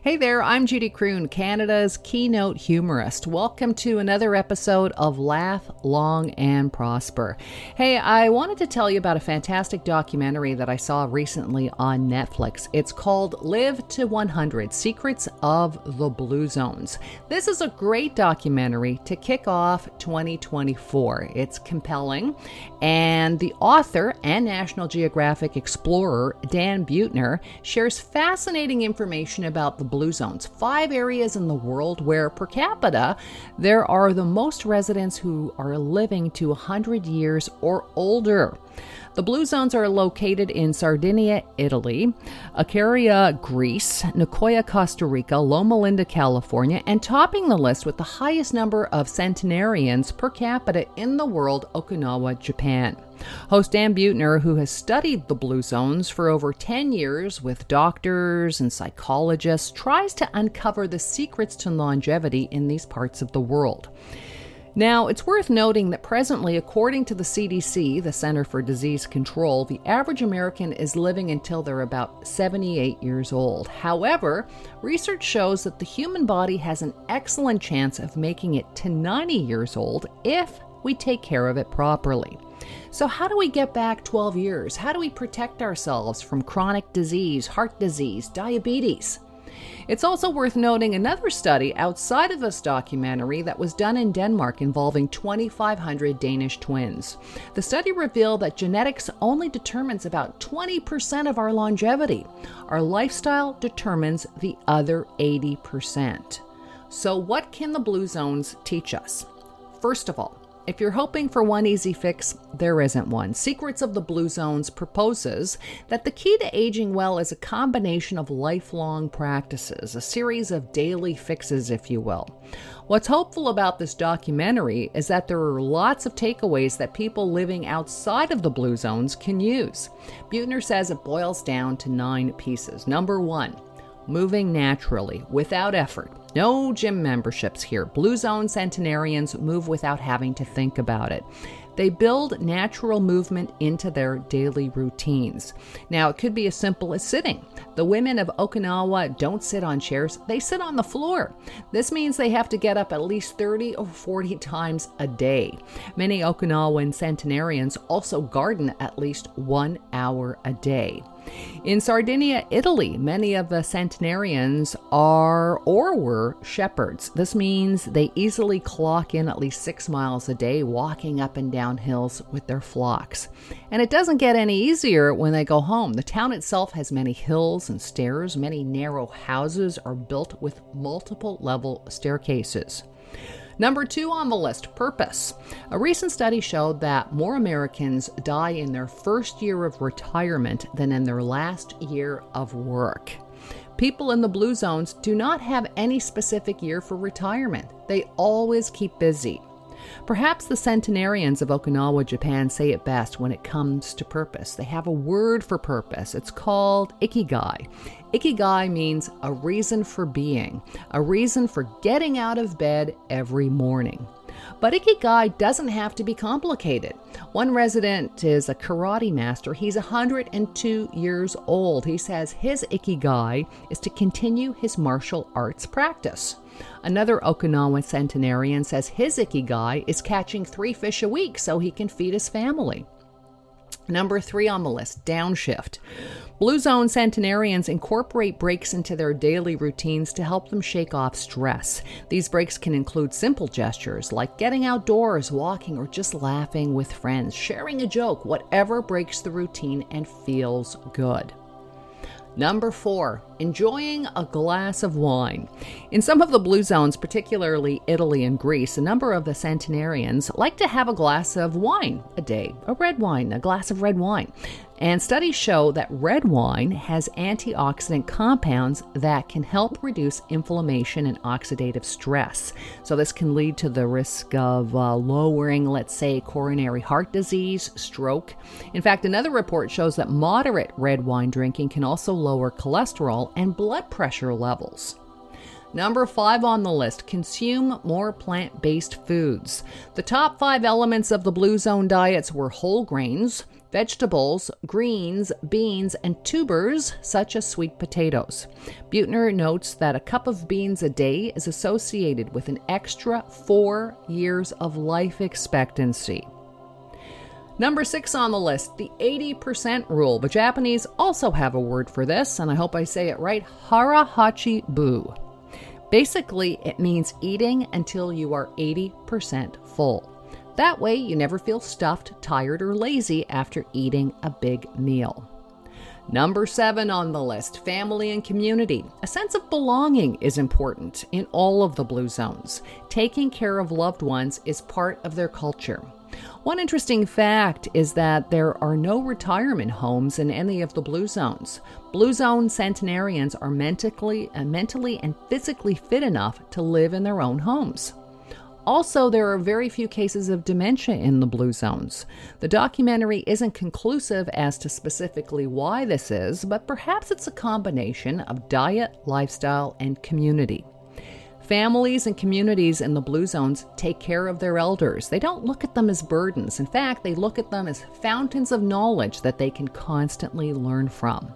Hey there, I'm Judy Croon, Canada's keynote humorist. Welcome to another episode of Laugh Long and Prosper. Hey, I wanted to tell you about a fantastic documentary that I saw recently on Netflix. It's called Live to 100 Secrets of the Blue Zones. This is a great documentary to kick off 2024. It's compelling, and the author and National Geographic explorer, Dan Buettner, shares fascinating information about the blue zones, five areas in the world where per capita there are the most residents who are living to 100 years or older. The blue zones are located in Sardinia, Italy, Ikaria, Greece, Nicoya, Costa Rica, Loma Linda, California, and topping the list with the highest number of centenarians per capita in the world, Okinawa, Japan. Host Dan Buettner, who has studied the blue zones for over 10 years with doctors and psychologists, tries to uncover the secrets to longevity in these parts of the world. Now, it's worth noting that presently, according to the CDC, the Center for Disease Control, the average American is living until they're about 78 years old. However, research shows that the human body has an excellent chance of making it to 90 years old if we take care of it properly. So, how do we get back 12 years? How do we protect ourselves from chronic disease, heart disease, diabetes? It's also worth noting another study outside of this documentary that was done in Denmark involving 2,500 Danish twins. The study revealed that genetics only determines about 20% of our longevity. Our lifestyle determines the other 80%. So, what can the blue zones teach us? First of all, if you're hoping for one easy fix, there isn't one. Secrets of the Blue Zones proposes that the key to aging well is a combination of lifelong practices, a series of daily fixes, if you will. What's hopeful about this documentary is that there are lots of takeaways that people living outside of the Blue Zones can use. Buettner says it boils down to nine pieces. Number one, moving naturally, without effort. No gym memberships here. Blue Zone centenarians move without having to think about it. They build natural movement into their daily routines. Now, it could be as simple as sitting. The women of Okinawa don't sit on chairs, they sit on the floor. This means they have to get up at least 30 or 40 times a day. Many Okinawan centenarians also garden at least one hour a day. In Sardinia, Italy, many of the centenarians are or were shepherds. This means they easily clock in at least six miles a day walking up and down hills with their flocks. And it doesn't get any easier when they go home. The town itself has many hills and stairs, many narrow houses are built with multiple level staircases. Number two on the list purpose. A recent study showed that more Americans die in their first year of retirement than in their last year of work. People in the blue zones do not have any specific year for retirement, they always keep busy. Perhaps the centenarians of Okinawa, Japan say it best when it comes to purpose. They have a word for purpose. It's called ikigai. Ikigai means a reason for being, a reason for getting out of bed every morning. But Ikigai doesn't have to be complicated. One resident is a karate master. He's 102 years old. He says his Ikigai is to continue his martial arts practice. Another Okinawa centenarian says his Ikigai is catching three fish a week so he can feed his family. Number three on the list, downshift. Blue Zone centenarians incorporate breaks into their daily routines to help them shake off stress. These breaks can include simple gestures like getting outdoors, walking, or just laughing with friends, sharing a joke, whatever breaks the routine and feels good. Number four, enjoying a glass of wine. In some of the blue zones, particularly Italy and Greece, a number of the centenarians like to have a glass of wine a day, a red wine, a glass of red wine. And studies show that red wine has antioxidant compounds that can help reduce inflammation and oxidative stress. So, this can lead to the risk of uh, lowering, let's say, coronary heart disease, stroke. In fact, another report shows that moderate red wine drinking can also lower cholesterol and blood pressure levels. Number five on the list consume more plant based foods. The top five elements of the Blue Zone diets were whole grains, vegetables, greens, beans, and tubers such as sweet potatoes. Buettner notes that a cup of beans a day is associated with an extra four years of life expectancy. Number six on the list, the 80% rule. The Japanese also have a word for this, and I hope I say it right hara hachi bu. Basically, it means eating until you are 80% full. That way, you never feel stuffed, tired, or lazy after eating a big meal. Number seven on the list family and community. A sense of belonging is important in all of the blue zones. Taking care of loved ones is part of their culture. One interesting fact is that there are no retirement homes in any of the blue zones. Blue zone centenarians are mentally, mentally and physically fit enough to live in their own homes. Also, there are very few cases of dementia in the blue zones. The documentary isn't conclusive as to specifically why this is, but perhaps it's a combination of diet, lifestyle, and community. Families and communities in the blue zones take care of their elders. They don't look at them as burdens. In fact, they look at them as fountains of knowledge that they can constantly learn from.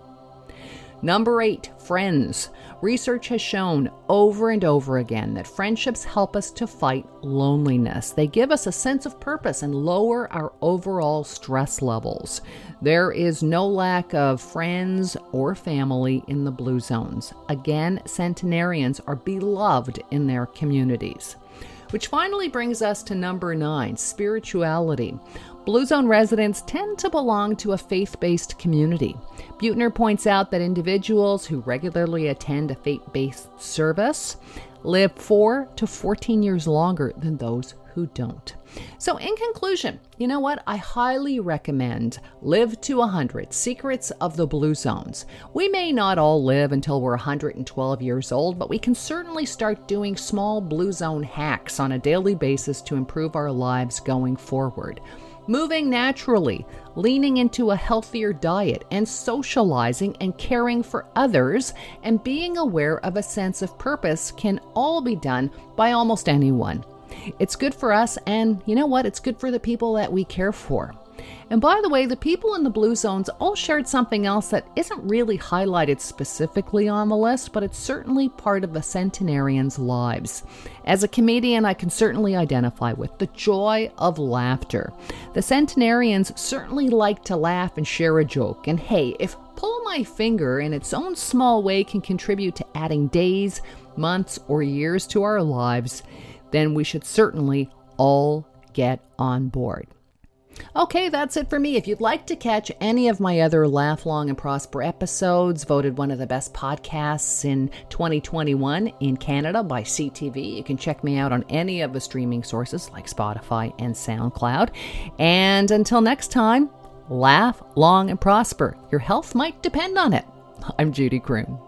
Number eight, friends. Research has shown over and over again that friendships help us to fight loneliness. They give us a sense of purpose and lower our overall stress levels. There is no lack of friends or family in the blue zones. Again, centenarians are beloved in their communities. Which finally brings us to number nine spirituality. Blue Zone residents tend to belong to a faith based community. Buettner points out that individuals who regularly attend a faith based service live 4 to 14 years longer than those who don't. So, in conclusion, you know what? I highly recommend Live to 100 Secrets of the Blue Zones. We may not all live until we're 112 years old, but we can certainly start doing small Blue Zone hacks on a daily basis to improve our lives going forward moving naturally, leaning into a healthier diet, and socializing and caring for others, and being aware of a sense of purpose can all be done by almost anyone. It's good for us, and you know what? It's good for the people that we care for. And by the way, the people in the blue zones all shared something else that isn't really highlighted specifically on the list, but it's certainly part of the centenarians' lives. As a comedian, I can certainly identify with the joy of laughter. The centenarians certainly like to laugh and share a joke, and hey, if pull my finger in its own small way can contribute to adding days, months, or years to our lives, then we should certainly all get on board. Okay, that's it for me. If you'd like to catch any of my other Laugh Long and Prosper episodes, voted one of the best podcasts in 2021 in Canada by CTV, you can check me out on any of the streaming sources like Spotify and SoundCloud. And until next time, laugh long and prosper. Your health might depend on it. I'm Judy Croon.